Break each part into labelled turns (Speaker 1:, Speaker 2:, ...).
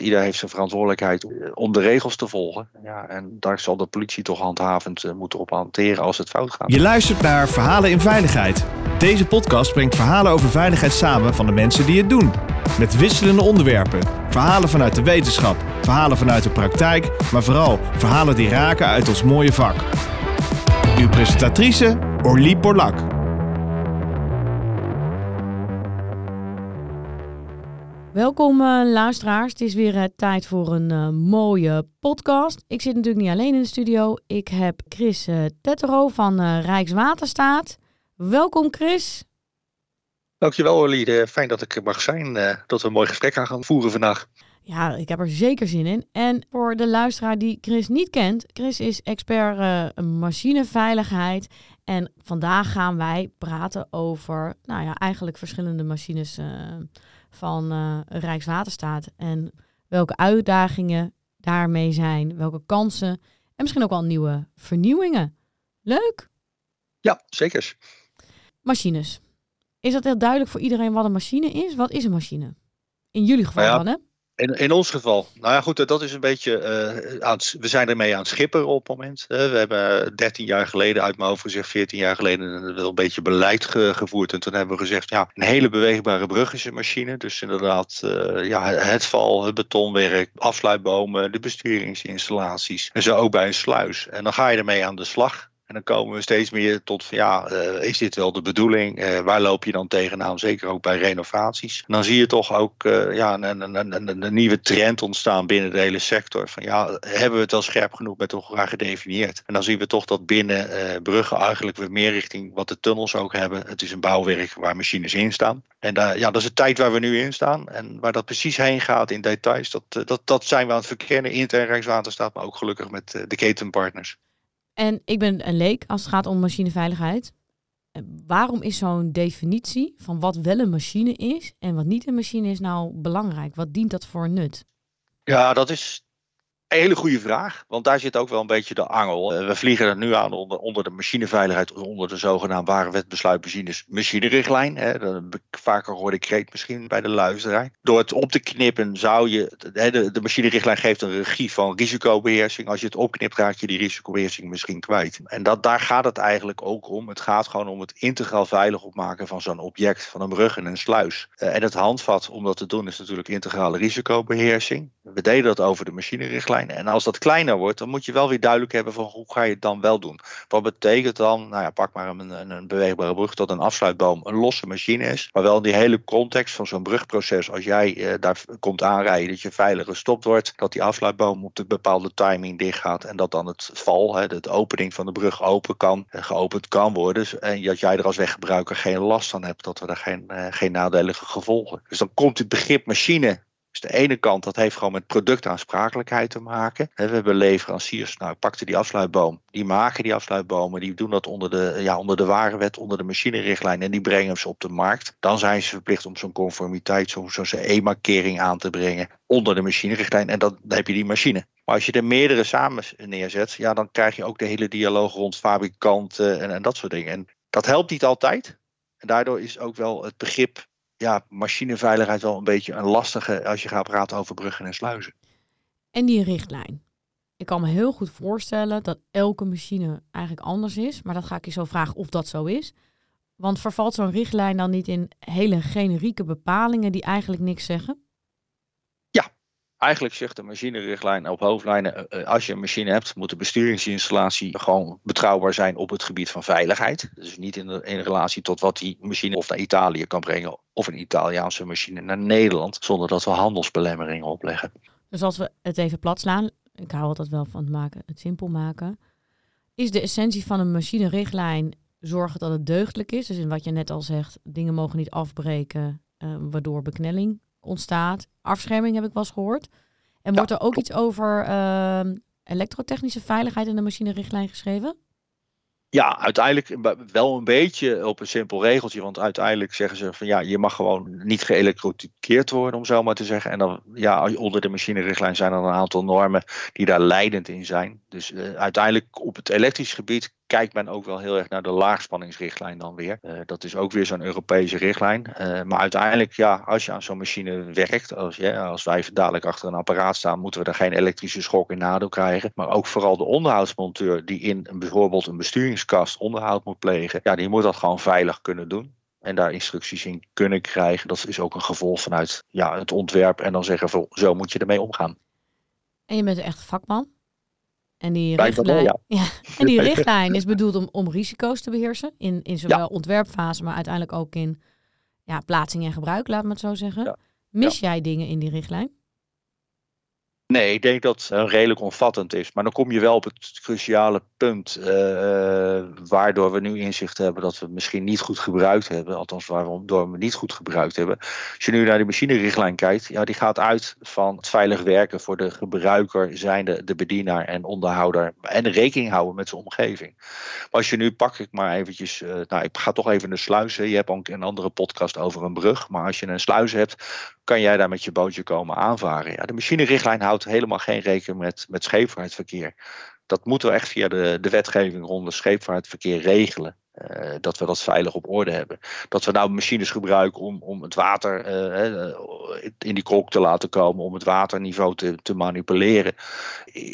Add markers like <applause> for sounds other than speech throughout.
Speaker 1: Iedereen heeft zijn verantwoordelijkheid om de regels te volgen. Ja, en daar zal de politie toch handhavend moeten op hanteren als het fout gaat.
Speaker 2: Je luistert naar Verhalen in Veiligheid. Deze podcast brengt verhalen over veiligheid samen van de mensen die het doen. Met wisselende onderwerpen. Verhalen vanuit de wetenschap, verhalen vanuit de praktijk, maar vooral verhalen die raken uit ons mooie vak. Uw presentatrice Orlie Borlak.
Speaker 3: Welkom uh, luisteraars. Het is weer uh, tijd voor een uh, mooie podcast. Ik zit natuurlijk niet alleen in de studio. Ik heb Chris Tettero van Rijkswaterstaat. Welkom Chris.
Speaker 1: Dankjewel Orlie. Fijn dat ik er mag zijn. dat we een mooi gesprek aan gaan voeren vandaag.
Speaker 3: Ja, ik heb er zeker zin in. En voor de luisteraar die Chris niet kent. Chris is expert machineveiligheid. En vandaag gaan wij praten over, nou ja, eigenlijk verschillende machines van uh, Rijkswaterstaat. En welke uitdagingen daarmee zijn, welke kansen en misschien ook wel nieuwe vernieuwingen. Leuk?
Speaker 1: Ja, zeker.
Speaker 3: Machines. Is dat heel duidelijk voor iedereen wat een machine is? Wat is een machine? In jullie geval
Speaker 1: nou
Speaker 3: dan, hè?
Speaker 1: In, in ons geval. Nou ja, goed, dat is een beetje. Uh, we zijn ermee aan het schipperen op het moment. we hebben 13 jaar geleden, uit mijn hoofd gezegd, 14 jaar geleden, wel een beetje beleid gevoerd. En toen hebben we gezegd: ja, een hele beweegbare brug is een machine. Dus inderdaad, uh, ja, het val, het betonwerk, afsluitbomen, de besturingsinstallaties. En zo ook bij een sluis. En dan ga je ermee aan de slag. En dan komen we steeds meer tot van ja, uh, is dit wel de bedoeling? Uh, waar loop je dan tegenaan? Zeker ook bij renovaties. En dan zie je toch ook uh, ja, een, een, een, een, nieuwe trend ontstaan binnen de hele sector. Van ja, hebben we het wel scherp genoeg met elkaar gedefinieerd? En dan zien we toch dat binnen bruggen eigenlijk weer meer richting wat de tunnels ook hebben. Het is een bouwwerk waar machines in staan. En ja, dat is de tijd waar we nu in staan. En waar dat precies heen gaat in details, dat, dat, dat zijn we aan het verkennen. Intern Rijkswaterstaat, maar ook gelukkig met de ketenpartners.
Speaker 3: En ik ben een leek als het gaat om machineveiligheid. Waarom is zo'n definitie van wat wel een machine is en wat niet een machine is nou belangrijk? Wat dient dat voor nut?
Speaker 1: Ja, dat is hele goede vraag, want daar zit ook wel een beetje de angel. Eh, we vliegen er nu aan onder, de machineveiligheid, onder de zogenaamde ware wetbesluitmachines, machinerichtlijn. Hè, vaker hoorde kreet misschien bij de luisteraar. Door het op te knippen zou je, de, de machinerichtlijn geeft een regie van risicobeheersing. Als je het opknipt raak je die risicobeheersing misschien kwijt. En dat, daar gaat het eigenlijk ook om. Het gaat gewoon om het integraal veilig opmaken van zo'n object, van een brug en een sluis. Eh, en het handvat om dat te doen is natuurlijk integrale risicobeheersing. We deden dat over de machinerichtlijn. En als dat kleiner wordt, dan moet je wel weer duidelijk hebben van hoe ga je het dan wel doen. Wat betekent dan, nou ja, pak maar een, een, beweegbare brug, dat een afsluitboom een losse machine is. Maar wel in die hele context van zo'n brugproces, als jij eh, daar komt aanrijden, dat je veilig gestopt wordt, dat die afsluitboom op de bepaalde timing dicht gaat en dat dan het val, hè, de opening van de brug open kan, eh, geopend kan worden. Dus, en dat jij er als weggebruiker geen last van hebt, dat we daar geen, eh, geen nadelige gevolgen. Dus dan komt het begrip machine dus de ene kant, dat heeft gewoon met productaansprakelijkheid te maken. We hebben leveranciers, nou pakte die afsluitboom. Die maken die afsluitbomen, die doen dat onder de, ja, onder de warenwet, onder de machinerichtlijn en die brengen ze op de markt. Dan zijn ze verplicht om zo'n conformiteit, zo'n zo E-markering aan te brengen onder de machinerichtlijn en dan, dan heb je die machine. Maar als je er meerdere samen neerzet, ja, dan krijg je ook de hele dialoog rond fabrikanten en, en dat soort dingen. En dat helpt niet altijd. En daardoor is ook wel het begrip ja, machineveiligheid wel een beetje een lastige als je gaat praten over bruggen en sluizen.
Speaker 3: En die richtlijn. Ik kan me heel goed voorstellen dat elke machine eigenlijk anders is, maar dat ga ik je zo vragen of dat zo is. Want vervalt zo'n richtlijn dan niet in hele generieke bepalingen die eigenlijk niks zeggen?
Speaker 1: Eigenlijk zegt de machinerichtlijn op hoofdlijnen, eh, eh, als je een machine hebt, moet de besturingsinstallatie gewoon betrouwbaar zijn op het gebied van veiligheid. Dus niet in, relatie tot wat die machine of naar Italië kan brengen, of een Italiaanse machine naar Nederland, zonder dat we handelsbelemmeringen opleggen.
Speaker 3: Dus als we het even plat slaan, ik hou altijd wel van het, maken, het simpel maken, is de essentie van een machinerichtlijn zorgen dat het deugdelijk is. Dus in wat je net al zegt, dingen mogen niet afbreken, uh, waardoor beknelling ontstaat. Afscherming heb ik wel eens gehoord. En wordt er ook iets over uh, elektrotechnische veiligheid in de machinerichtlijn geschreven?
Speaker 1: Ja, uiteindelijk wel een beetje op een simpel regeltje. Want uiteindelijk zeggen ze van ja, je mag gewoon niet geëlektrocuteerd worden, om zo maar te zeggen. En dan ja, onder de machinerichtlijn zijn er een aantal normen die daar leidend in zijn. Dus uh, uiteindelijk op het elektrisch gebied kijkt men ook wel heel erg naar de laagspanningsrichtlijn dan weer. dat is ook weer zo'n Europese richtlijn. maar uiteindelijk, ja, als je aan zo'n machine werkt, als, ja, als wij dadelijk achter een apparaat staan, moeten we er geen elektrische schok in nadeel krijgen. Maar ook vooral de onderhoudsmonteur die in bijvoorbeeld een besturingskast onderhoud moet plegen, ja, die moet dat gewoon veilig kunnen doen en daar instructies in kunnen krijgen. Dat is ook een gevolg vanuit ja, het ontwerp en dan zeggen van zo moet je ermee omgaan.
Speaker 3: En je bent echt vakman. En die, richtlijn, ja. <laughs> ja. en die <laughs> richtlijn is bedoeld om, om risico's te beheersen. In, in zowel ontwerpfase, maar uiteindelijk ook in ja, plaatsing en gebruik, laat me het zo zeggen. Mis jij dingen in die richtlijn?
Speaker 1: Nee, ik denk dat het redelijk omvattend is. Maar dan kom je wel op het cruciale punt. Uh, waardoor we nu inzicht hebben dat we het misschien niet goed gebruikt hebben. Althans, waardoor we niet goed gebruikt hebben. Als je nu naar de machinerichtlijn kijkt, ja, die gaat uit van het veilig werken voor de gebruiker, zijnde de bedienaar en onderhouder. En rekening houden met zijn omgeving. Maar als je nu pak ik maar eventjes. Uh, nou, ik ga toch even de sluizen. Je hebt ook een andere podcast over een brug. Maar als je een sluis hebt, kan jij daar met je bootje komen aanvaren. Ja, de machinerichtlijn houdt helemaal geen rekening met, met scheepvaartverkeer. Dat moeten we echt via de, de wetgeving rond scheepvaartverkeer regelen. Uh, dat we dat veilig op orde hebben. Dat we nou machines gebruiken om, om het water uh, in die kolk te laten komen, om het waterniveau te, te manipuleren,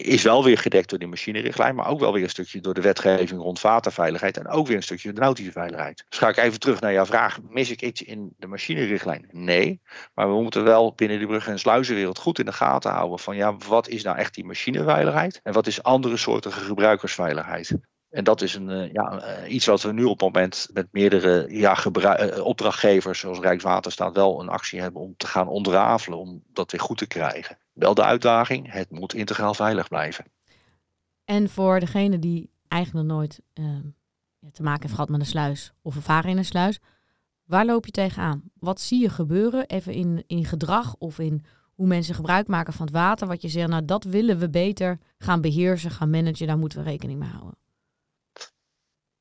Speaker 1: is wel weer gedekt door die machinerichtlijn, maar ook wel weer een stukje door de wetgeving rond waterveiligheid en ook weer een stukje de nautische veiligheid. Dus ga ik even terug naar jouw vraag, mis ik iets in de machinerichtlijn? Nee, maar we moeten wel binnen die brug- en sluizenwereld goed in de gaten houden van ja, wat is nou echt die machineveiligheid en wat is andere soorten gebruikersveiligheid? En dat is een, eh, ja, eh, iets wat we nu op het moment met meerdere ja, eh, opdrachtgevers, zoals Rijkswaterstaat, wel een actie hebben om te gaan ontrafelen, om dat weer goed te krijgen. Wel de uitdaging, het moet integraal veilig blijven.
Speaker 3: En voor degene die eigenlijk nooit te maken heeft gehad met een sluis of ervaring in een sluis, waar loop je tegenaan? Wat zie je gebeuren, even in, in gedrag of in hoe mensen gebruik maken van het water, wat je zegt, nou dat willen we beter gaan beheersen, gaan managen, daar moeten we rekening mee houden.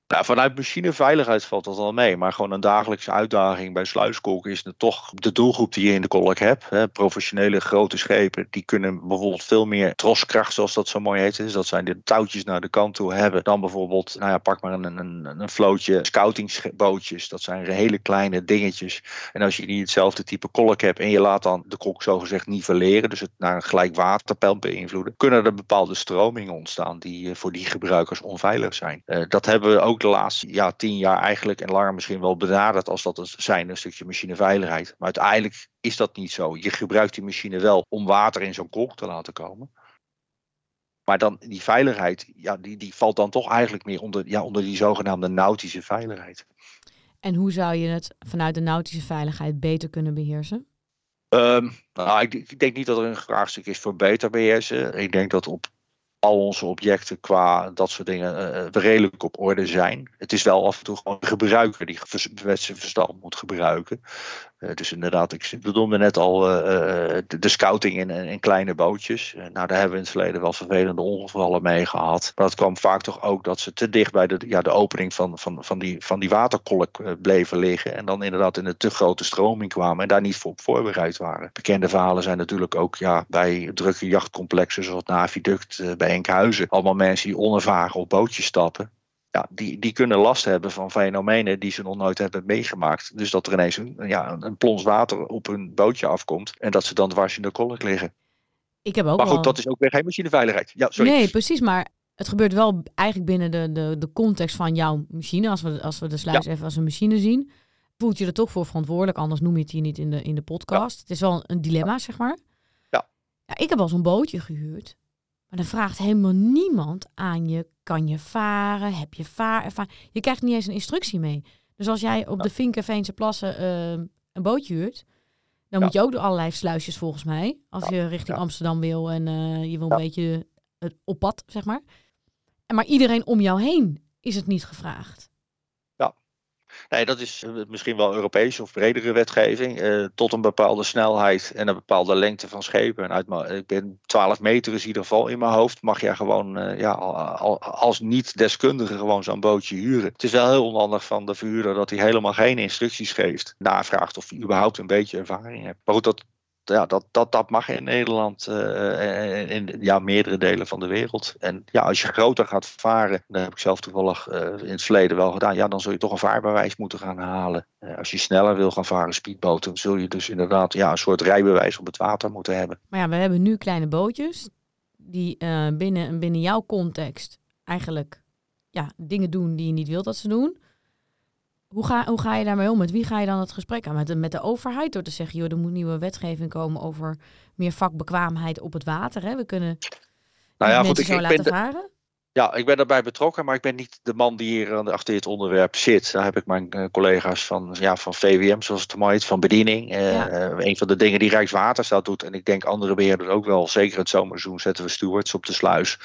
Speaker 1: Nou, vanuit machineveiligheid valt dat al mee. Maar gewoon een dagelijkse uitdaging bij sluiskoken is het toch de doelgroep die je in de kolk hebt. Hè. Professionele grote schepen, die kunnen bijvoorbeeld veel meer troskracht, zoals dat zo mooi heet. Dus dat zijn de touwtjes naar de kant toe hebben. Dan bijvoorbeeld, nou ja, pak maar een, een, een vlootje scoutingsbootjes. Dat zijn hele kleine dingetjes. En als je niet hetzelfde type kolk hebt en je laat dan de kolk zogezegd nivelleren, dus het naar een gelijk waterpeil beïnvloeden, kunnen er bepaalde stromingen ontstaan die eh, voor die gebruikers onveilig zijn. Uh, dat hebben we ook de laatste ja, tien jaar eigenlijk en langer misschien wel benaderd als dat zijn, een stukje machineveiligheid. Maar uiteindelijk is dat niet zo. Je gebruikt die machine wel om water in zo'n kolk te laten komen. Maar dan die veiligheid, ja, die, die valt dan toch eigenlijk meer onder, ja, onder die zogenaamde nautische veiligheid.
Speaker 3: En hoe zou je het vanuit de nautische veiligheid beter kunnen beheersen?
Speaker 1: Um, nou, ik, ik, denk niet dat er een vraagstuk is voor beter beheersen. Ik denk dat op al onze objecten qua dat soort dingen uh, redelijk op orde zijn. Het is wel af en toe gewoon de gebruiker die zijn verstand moet gebruiken. Uh, dus inderdaad, ik bedoelde net al uh, de, de, scouting in, in, kleine bootjes. nou, daar hebben we in het verleden wel vervelende ongevallen mee gehad. Maar het kwam vaak toch ook dat ze te dicht bij de, ja, de opening van, van, van, die, van die waterkolk bleven liggen. En dan inderdaad in een te grote stroming kwamen en daar niet voor op voorbereid waren. Bekende verhalen zijn natuurlijk ook ja, bij drukke jachtcomplexen zoals het Naviduct bij Enkhuizen. Allemaal mensen die onervaren op bootjes stappen ja, die, die kunnen last hebben van fenomenen die ze nog nooit hebben meegemaakt. Dus dat er ineens een, ja, een plons water op hun bootje afkomt en dat ze dan dwars in de kolk liggen.
Speaker 3: Ik heb ook
Speaker 1: maar goed,
Speaker 3: wel...
Speaker 1: dat is ook weer geen machineveiligheid. Ja, sorry.
Speaker 3: Nee, precies. Maar het gebeurt wel eigenlijk binnen de, de, de context van jouw machine. Als we, als we de sluis even als een machine zien, voelt je er toch voor verantwoordelijk. Anders noem je het hier niet in de, in de podcast. Het is wel een dilemma, zeg maar.
Speaker 1: Ja.
Speaker 3: ja ik heb al zo'n bootje gehuurd. Maar dan vraagt helemaal niemand aan je, kan je varen, heb je vaarervaring? Je krijgt niet eens een instructie mee. Dus als jij op de Vinkenveense plassen uh, een bootje huurt, dan moet je ook door allerlei sluisjes volgens mij. Als je richting Amsterdam wil en uh, je wil een beetje het op pad, zeg maar. En maar iedereen om jou heen is het niet gevraagd.
Speaker 1: Nee, dat is eh, misschien wel Europese of bredere wetgeving. Uh, tot een bepaalde snelheid en een bepaalde lengte van schepen. En uit, ik ben 12 meter is in ieder geval in mijn hoofd. Mag je gewoon uh, ja, als niet-deskundige gewoon zo'n bootje huren. Het is wel heel onhandig van de verhuurder dat hij helemaal geen instructies geeft. Navraagt of hij überhaupt een beetje ervaring hebt. Maar goed, dat ja, dat, dat, dat mag in Nederland en in ja, meerdere delen van de wereld. En ja, als je groter gaat varen, dat heb ik zelf toevallig uh, in het verleden wel gedaan, ja, dan zul je toch een vaarbewijs moeten gaan halen. Uh, als je sneller wil gaan varen, speedboten, zul je dus inderdaad ja, een soort rijbewijs op het water moeten hebben.
Speaker 3: Maar ja, we hebben nu kleine bootjes die binnen, binnen jouw context eigenlijk ja, dingen doen die je niet wilt dat ze doen. Hoe ga, hoe ga je daarmee om? Met wie ga je dan het gesprek aan? Met de, met de overheid door te zeggen, joh, er moet nieuwe wetgeving komen over meer vakbekwaamheid op het water. Hè? We kunnen nou ja, goed, ik, zo ik laten varen.
Speaker 1: Ja, ik ben daarbij betrokken, maar ik ben niet de man die hier achter dit onderwerp zit. Daar heb ik mijn eh, collega's van, ja, van VWM, zoals het maar heet, van bediening. Eh, een van de dingen die Rijkswaterstaat doet, en ik denk andere beheerders ook wel, zeker het zomerseizoen zetten we stewards op de sluis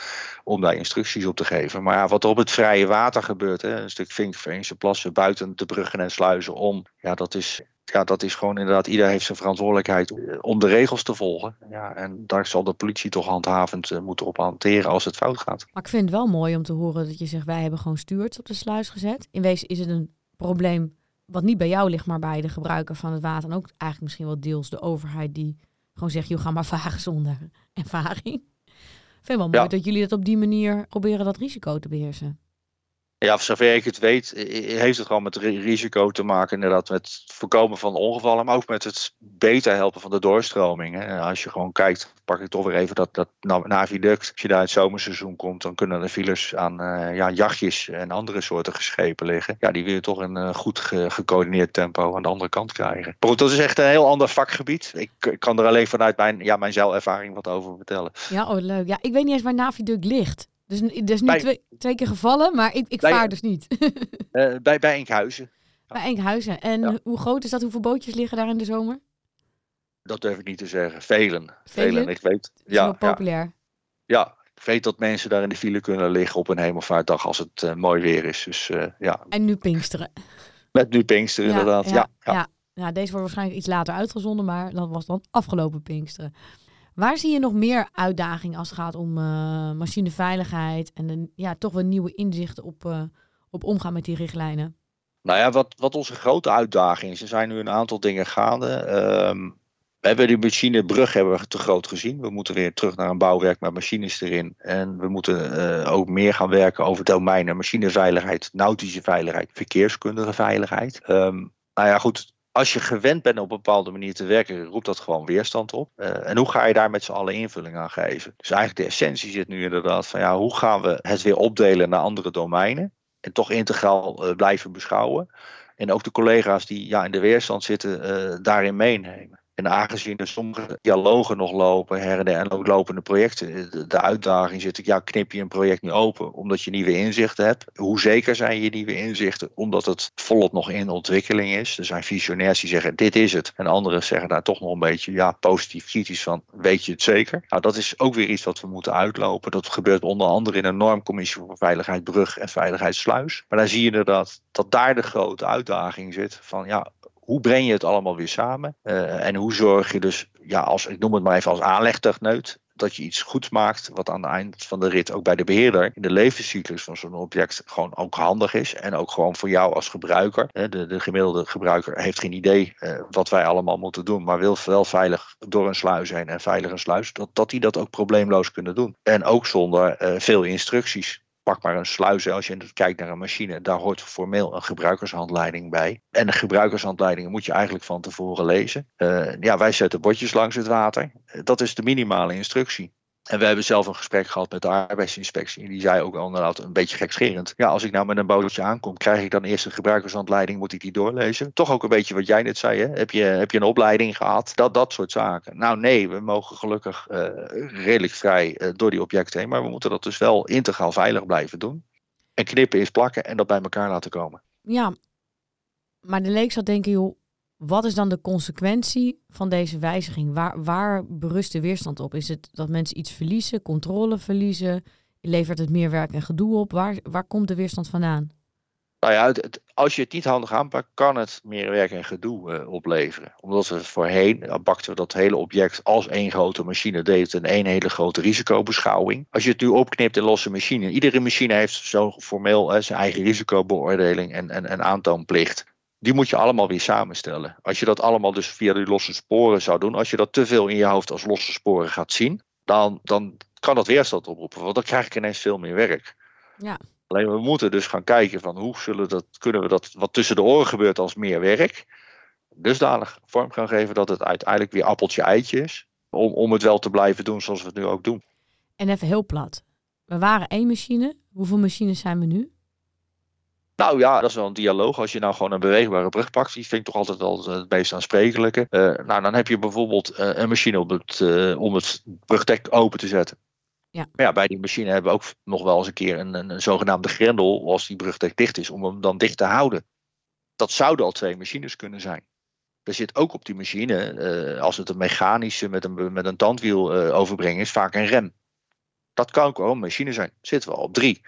Speaker 1: om daar instructies op te geven. Maar ja, wat er op het vrije water gebeurt, hè, een stuk Vinkveense plassen buiten de bruggen en sluizen om, ja, dat is ja, dat is gewoon inderdaad, ieder heeft zijn verantwoordelijkheid om de regels te volgen. Ja, en daar zal de politie toch handhavend uh, moeten op hanteren als het fout gaat.
Speaker 3: Maar ik vind het wel mooi om te horen dat je zegt, wij hebben gewoon stuurts op de sluis gezet. In wezen is het een probleem wat niet bij jou ligt, maar bij de gebruiker van het water. En ook eigenlijk misschien wel deels de overheid die gewoon zegt, joh, ga maar <laughs> varen zonder ervaring. Ik vind het wel mooi dat jullie dat op die manier proberen dat risico te beheersen.
Speaker 1: Ja, voor zover ik het weet, heeft het gewoon met risico te maken, inderdaad, met het voorkomen van ongevallen, maar ook met het beter helpen van de doorstroming. Hè. Als je gewoon kijkt, pak ik toch weer even dat, dat naviduct. Als je daar het zomerseizoen komt, dan kunnen de files aan uh, ja, jachtjes en andere soorten geschepen liggen. Ja, die wil je toch een goed gecoördineerd tempo aan de andere kant krijgen. Maar dat is echt een heel ander vakgebied. Ik, ik kan er alleen vanuit mijn, ja, mijn zeilervaring wat over vertellen.
Speaker 3: Ja, oh, leuk. Ja, ik weet niet eens waar naviduct ligt. Dus dat is nu twee, twee, keer gevallen, maar ik, ik vaar dus niet.
Speaker 1: uh, <laughs> bij, bij Enkhuizen.
Speaker 3: Bij Enkhuizen. En hoe groot is dat? Hoeveel bootjes liggen daar in de zomer?
Speaker 1: Dat durf ik niet te zeggen. Velen.
Speaker 3: Velen.
Speaker 1: Ik weet.
Speaker 3: ja, populair.
Speaker 1: Ja. ik weet dat mensen daar in de file kunnen liggen op een hemelvaartdag als het uh, mooi weer is. Dus, uh, ja.
Speaker 3: En nu Pinksteren.
Speaker 1: Met nu Pinksteren, inderdaad. Ja, ja,
Speaker 3: ja. ja. deze wordt waarschijnlijk iets later uitgezonden, maar dat was dan afgelopen Pinksteren. Waar zie je nog meer uitdagingen als het gaat om uh, machineveiligheid en de, ja, toch wel nieuwe inzichten op, uh, op omgaan met die richtlijnen?
Speaker 1: Nou ja, wat, wat onze grote uitdaging is, er zijn nu een aantal dingen gaande. Um, we hebben die machinebrug hebben te groot gezien. We moeten weer terug naar een bouwwerk met machines erin. En we moeten uh, ook meer gaan werken over domeinen machineveiligheid, nautische veiligheid, verkeerskundige veiligheid. Um, nou ja, goed, als je gewend bent op een bepaalde manier te werken, roept dat gewoon weerstand op. Uh, en hoe ga je daar met z'n allen invulling aan geven? Dus eigenlijk de essentie zit nu inderdaad van ja, hoe gaan we het weer opdelen naar andere domeinen en toch integraal uh, blijven beschouwen. En ook de collega's die ja, in de weerstand zitten, uh, daarin meenemen. En aangezien er sommige dialogen nog lopen, her en ook lopende projecten, de, uitdaging zit ja, knip je een project nu open omdat je nieuwe inzichten hebt? Hoe zeker zijn je nieuwe inzichten? Omdat het volop nog in ontwikkeling is. Er zijn visionairs die zeggen, dit is het. En anderen zeggen daar toch nog een beetje, ja, positief kritisch van, weet je het zeker? Nou, dat is ook weer iets wat we moeten uitlopen. Dat gebeurt onder andere in een normcommissie voor veiligheid brug en veiligheidssluis. Maar daar zie je inderdaad dat daar de grote uitdaging zit van, ja, hoe breng je het allemaal weer samen? Uh, en hoe zorg je dus, ja, als, ik noem het maar even als aanlegtechneut, dat je iets goeds maakt, wat aan het eind van de rit ook bij de beheerder in de levenscyclus van zo'n object gewoon ook handig is. En ook gewoon voor jou als gebruiker. De, de gemiddelde gebruiker heeft geen idee uh, wat wij allemaal moeten doen, maar wil wel veilig door een sluis heen en veilig een sluis, dat, dat die dat ook probleemloos kunnen doen. En ook zonder uh, veel instructies pak maar een sluis. Als je kijkt naar een machine, daar hoort formeel een gebruikershandleiding bij. En de gebruikershandleidingen moet je eigenlijk van tevoren lezen. Uh, ja, wij zetten bordjes langs het water. Dat is de minimale instructie. En we hebben zelf een gesprek gehad met de arbeidsinspectie. En die zei ook al inderdaad een beetje gekscherend. Ja, als ik nou met een bootje aankom, krijg ik dan eerst een gebruikershandleiding, moet ik die doorlezen? Toch ook een beetje wat jij net zei, hè? Heb, je, heb je een opleiding gehad? Dat, dat soort zaken. Nou nee, we mogen gelukkig uh, redelijk vrij uh, door die objecten heen. Maar we moeten dat dus wel integraal veilig blijven doen. En knippen is plakken en dat bij elkaar laten komen.
Speaker 3: Ja, maar de leek zou denken, joh, wat is dan de consequentie van deze wijziging? Waar, waar berust de weerstand op? Is het dat mensen iets verliezen, controle verliezen? Levert het meer werk en gedoe op? Waar, waar komt de weerstand vandaan?
Speaker 1: Nou ja, het, als je het niet handig aanpakt, kan het meer werk en gedoe uh, opleveren. Omdat we voorheen uh, bakten we dat hele object als één grote machine, deed in één hele grote risicobeschouwing. Als je het nu opknipt in losse machine, iedere machine heeft zo formeel uh, zijn eigen risicobeoordeling en, en, en aantoonplicht. Die moet je allemaal weer samenstellen. Als je dat allemaal dus via die losse sporen zou doen, als je dat te veel in je hoofd als losse sporen gaat zien, dan, dan kan dat weerstand oproepen, want dan krijg ik ineens veel meer werk.
Speaker 3: Ja.
Speaker 1: Alleen we moeten dus gaan kijken van hoe zullen dat, kunnen we dat wat tussen de oren gebeurt als meer werk, dusdanig vorm gaan geven dat het uiteindelijk weer appeltje eitje is, om, om het wel te blijven doen zoals we het nu ook doen.
Speaker 3: En even heel plat. We waren één machine. Hoeveel machines zijn we nu?
Speaker 1: Nou ja, dat is wel een dialoog. Als je nou gewoon een beweegbare brug pakt, die vind ik toch altijd wel het meest aansprekelijke. Uh, nou, dan heb je bijvoorbeeld uh, een machine op het, uh, om het brugdek open te zetten.
Speaker 3: Ja.
Speaker 1: Maar ja, bij die machine hebben we ook nog wel eens een keer een, een, een zogenaamde grendel, als die brugdek dicht is, om hem dan dicht te houden. Dat zouden al twee machines kunnen zijn. Er zit ook op die machine, als het een mechanische met een, met een tandwiel overbrengen is, vaak een rem. Dat kan ook wel een machine zijn. Zitten we al op drie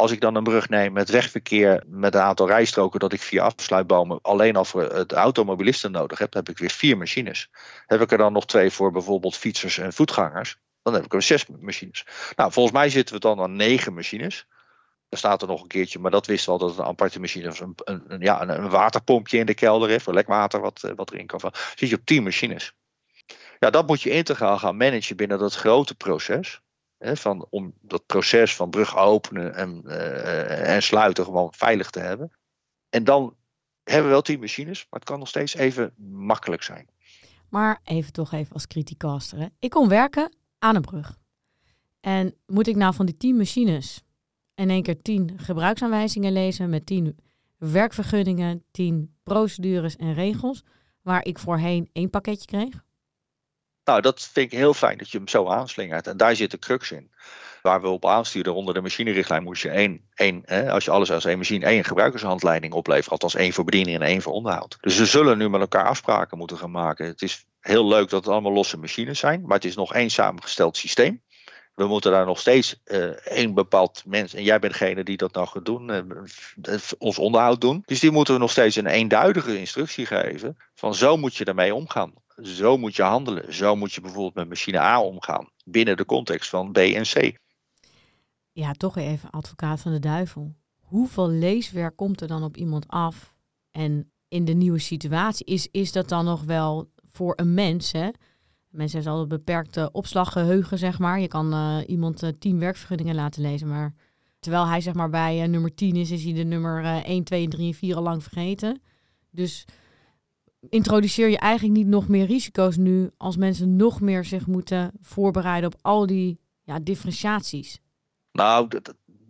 Speaker 1: als ik dan een brug neem met wegverkeer met een aantal rijstroken dat ik via afsluitbomen alleen al voor het automobilisten nodig heb, heb ik weer vier machines. Heb ik er dan nog twee voor bijvoorbeeld fietsers en voetgangers, dan heb ik er zes machines. Nou, volgens mij zitten we dan aan negen machines. Er staat er nog een keertje, maar dat wist al dat een aparte machine was. Een, een, ja, een, waterpompje in de kelder heeft, voor lekwater wat, eh, wat erin kan van. Zit je op tien machines. Ja, dat moet je integraal gaan managen binnen dat grote proces van, om dat proces van brug openen en, uh, en sluiten gewoon veilig te hebben. En dan hebben we wel tien machines, maar het kan nog steeds even makkelijk zijn.
Speaker 3: Maar even toch even als criticaster. Hè. Ik kom werken aan een brug. En moet ik nou van die tien machines in één keer tien gebruiksaanwijzingen lezen met tien werkvergunningen, tien procedures en regels, waar ik voorheen één pakketje kreeg?
Speaker 1: Nou, dat vind ik heel fijn dat je hem zo aanslingert. En daar zit de crux in. Waar we op aansturen onder de machinerichtlijn moest je één, één hè, als je alles als één machine, één gebruikershandleiding oplevert. Althans één voor bediening en één voor onderhoud. Dus we zullen nu met elkaar afspraken moeten gaan maken. Het is heel leuk dat het allemaal losse machines zijn, maar het is nog één samengesteld systeem. We moeten daar nog steeds uh, één bepaald mens, en jij bent degene die dat nou gaat doen, uh, ons onderhoud doen. Dus die moeten we nog steeds een eenduidige instructie geven van zo moet je ermee omgaan. Zo moet je handelen. Zo moet je bijvoorbeeld met machine A omgaan. Binnen de context van B en C.
Speaker 3: Ja, toch even advocaat van de duivel. Hoeveel leeswerk komt er dan op iemand af? En in de nieuwe situatie, is, is dat dan nog wel voor een mens? Hè? Mensen hebben al een beperkte opslaggeheugen, zeg maar. Je kan uh, iemand uh, tien werkvergunningen laten lezen, maar terwijl hij zeg maar bij uh, nummer 10 is, is hij de nummer 1, 2, 3 en 4 al lang vergeten. Dus introduceer je eigenlijk niet nog meer risico's nu als mensen nog meer zich moeten voorbereiden op al die ja, differentiaties?
Speaker 1: Nou,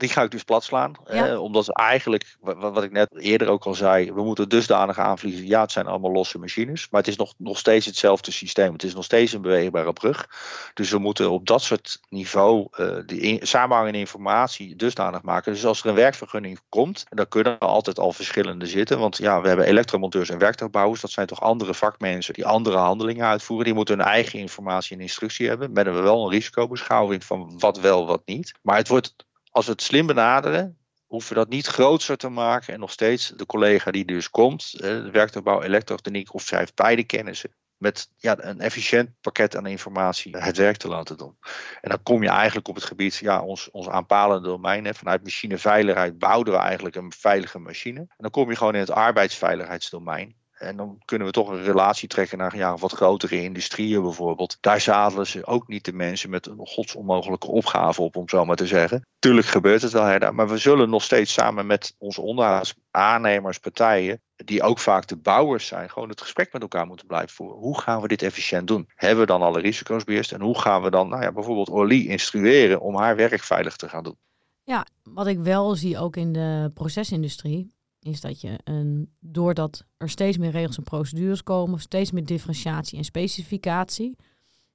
Speaker 1: die ga ik dus plat slaan. Ja. omdat eigenlijk, wat, ik net eerder ook al zei, we moeten dusdanig aanvliegen. Ja, het zijn allemaal losse machines, maar het is nog, nog steeds hetzelfde systeem. Het is nog steeds een beweegbare brug. Dus we moeten op dat soort niveau uh, die in, samenhangende informatie dusdanig maken. Dus als er een werkvergunning komt, dan kunnen er altijd al verschillende zitten. Want ja, we hebben elektromonteurs en werktuigbouwers. Dat zijn toch andere vakmensen die andere handelingen uitvoeren. Die moeten hun eigen informatie en instructie hebben. Met we wel een risicobeschouwing van wat wel, wat niet. Maar het wordt als we het slim benaderen, hoeven we dat niet groter te maken en nog steeds de collega die dus komt, de werktuigbouw, elektrotechniek, of zij heeft beide kennissen, met ja, een efficiënt pakket aan informatie het werk te laten doen. En dan kom je eigenlijk op het gebied, ja, ons, ons aanpalende domein. Hè, vanuit machineveiligheid bouwden we eigenlijk een veilige machine. En dan kom je gewoon in het arbeidsveiligheidsdomein. En dan kunnen we toch een relatie trekken naar ja, wat grotere industrieën bijvoorbeeld. Daar zadelen ze ook niet de mensen met een godsonmogelijke opgave op, om zo maar te zeggen. Tuurlijk gebeurt het wel, hè, maar we zullen nog steeds samen met onze onderhoudsaannemers, partijen, die ook vaak de bouwers zijn, gewoon het gesprek met elkaar moeten blijven voeren. Hoe gaan we dit efficiënt doen? Hebben we dan alle risico's beheerst? En hoe gaan we dan nou ja, bijvoorbeeld Orly instrueren om haar werk veilig te gaan doen?
Speaker 3: Ja, wat ik wel zie ook in de procesindustrie, is dat je een, doordat er steeds meer regels en procedures komen, steeds meer differentiatie en specificatie,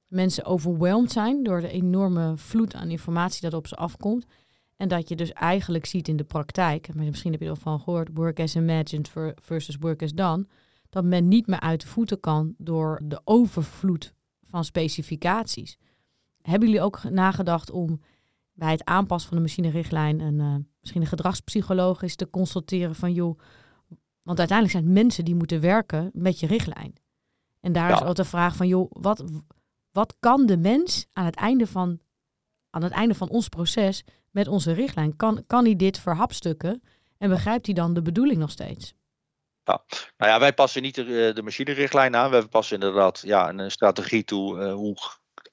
Speaker 3: mensen overweldigd zijn door de enorme vloed aan informatie dat op ze afkomt. En dat je dus eigenlijk ziet in de praktijk, misschien heb je er van gehoord, work as imagined versus work as done, dat men niet meer uit de voeten kan door de overvloed van specificaties. Hebben jullie ook nagedacht om bij het aanpassen van de machinerichtlijn een, uh, misschien een gedragspsycholoog is te consulteren van joh, want uiteindelijk zijn het mensen die moeten werken met je richtlijn. En daar is ook de vraag van joh, wat, wat kan de mens aan het einde van, aan het einde van ons proces met onze richtlijn? Kan, kan hij dit verhapstukken en begrijpt hij dan de bedoeling nog steeds?
Speaker 1: Ja. Nou ja, wij passen niet de, de machinerichtlijn aan. We passen inderdaad ja, een strategie toe hoe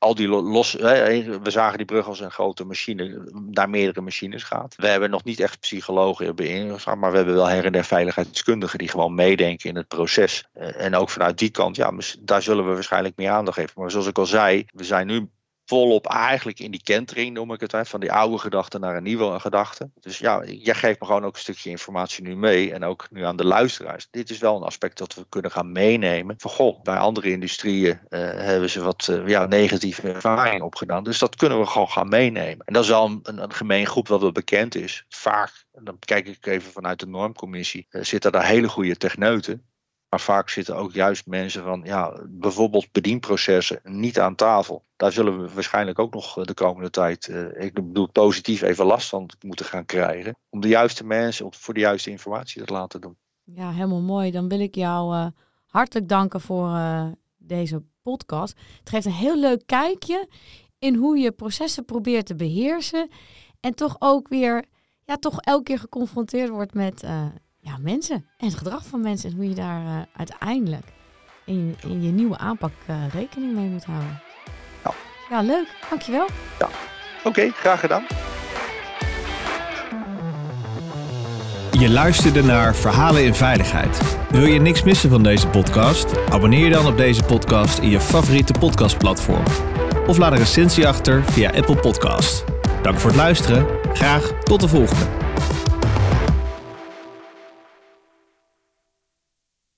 Speaker 1: al die los, we zagen die brug als een grote machine naar meerdere machines gaat. We hebben nog niet echt psychologen beïnvloed, maar we hebben wel her en der veiligheidskundigen die gewoon meedenken in het proces. Eh, en ook vanuit die kant, ja, daar zullen we waarschijnlijk meer aandacht geven. Maar zoals ik al zei, we zijn nu volop eigenlijk in die kentering, noem ik het, uit, van die oude gedachte naar een nieuwe gedachte. Dus ja, jij geeft me gewoon ook een stukje informatie nu mee en ook nu aan de luisteraars. Dit is wel een aspect dat we kunnen gaan meenemen. Van goh, bij andere industrieën uh, hebben ze wat uh, ja, negatieve ervaring opgedaan. Dus dat kunnen we gewoon gaan meenemen. En dat is wel een, een, gemeen groep wat wel bekend is. Vaak, en dan kijk ik even vanuit de normcommissie, uh, zitten daar hele goede techneuten. Maar vaak zitten ook juist mensen van, ja, bijvoorbeeld bedienprocessen niet aan tafel. Daar zullen we waarschijnlijk ook nog eh, de komende tijd, uh, ik bedoel positief, even last van moeten gaan krijgen. Om de juiste mensen voor de juiste informatie te laten doen.
Speaker 3: Ja, helemaal mooi. Dan wil ik jou uh, hartelijk danken voor deze podcast. Het geeft een heel leuk kijkje in hoe je processen probeert te beheersen. En toch ook weer, ja, toch elke keer geconfronteerd wordt met ja, mensen en het gedrag van mensen en hoe je daar uh, uiteindelijk in, in, je nieuwe aanpak uh, rekening mee moet houden.
Speaker 1: Ja,
Speaker 3: ja leuk. Dankjewel.
Speaker 1: Ja, oké, okay, graag gedaan.
Speaker 2: Je luisterde naar Verhalen in Veiligheid. Wil je niks missen van deze podcast? Abonneer je dan op deze podcast in je favoriete podcastplatform. Of laat een recensie achter via Apple Podcast. Dank voor het luisteren. Graag tot de volgende.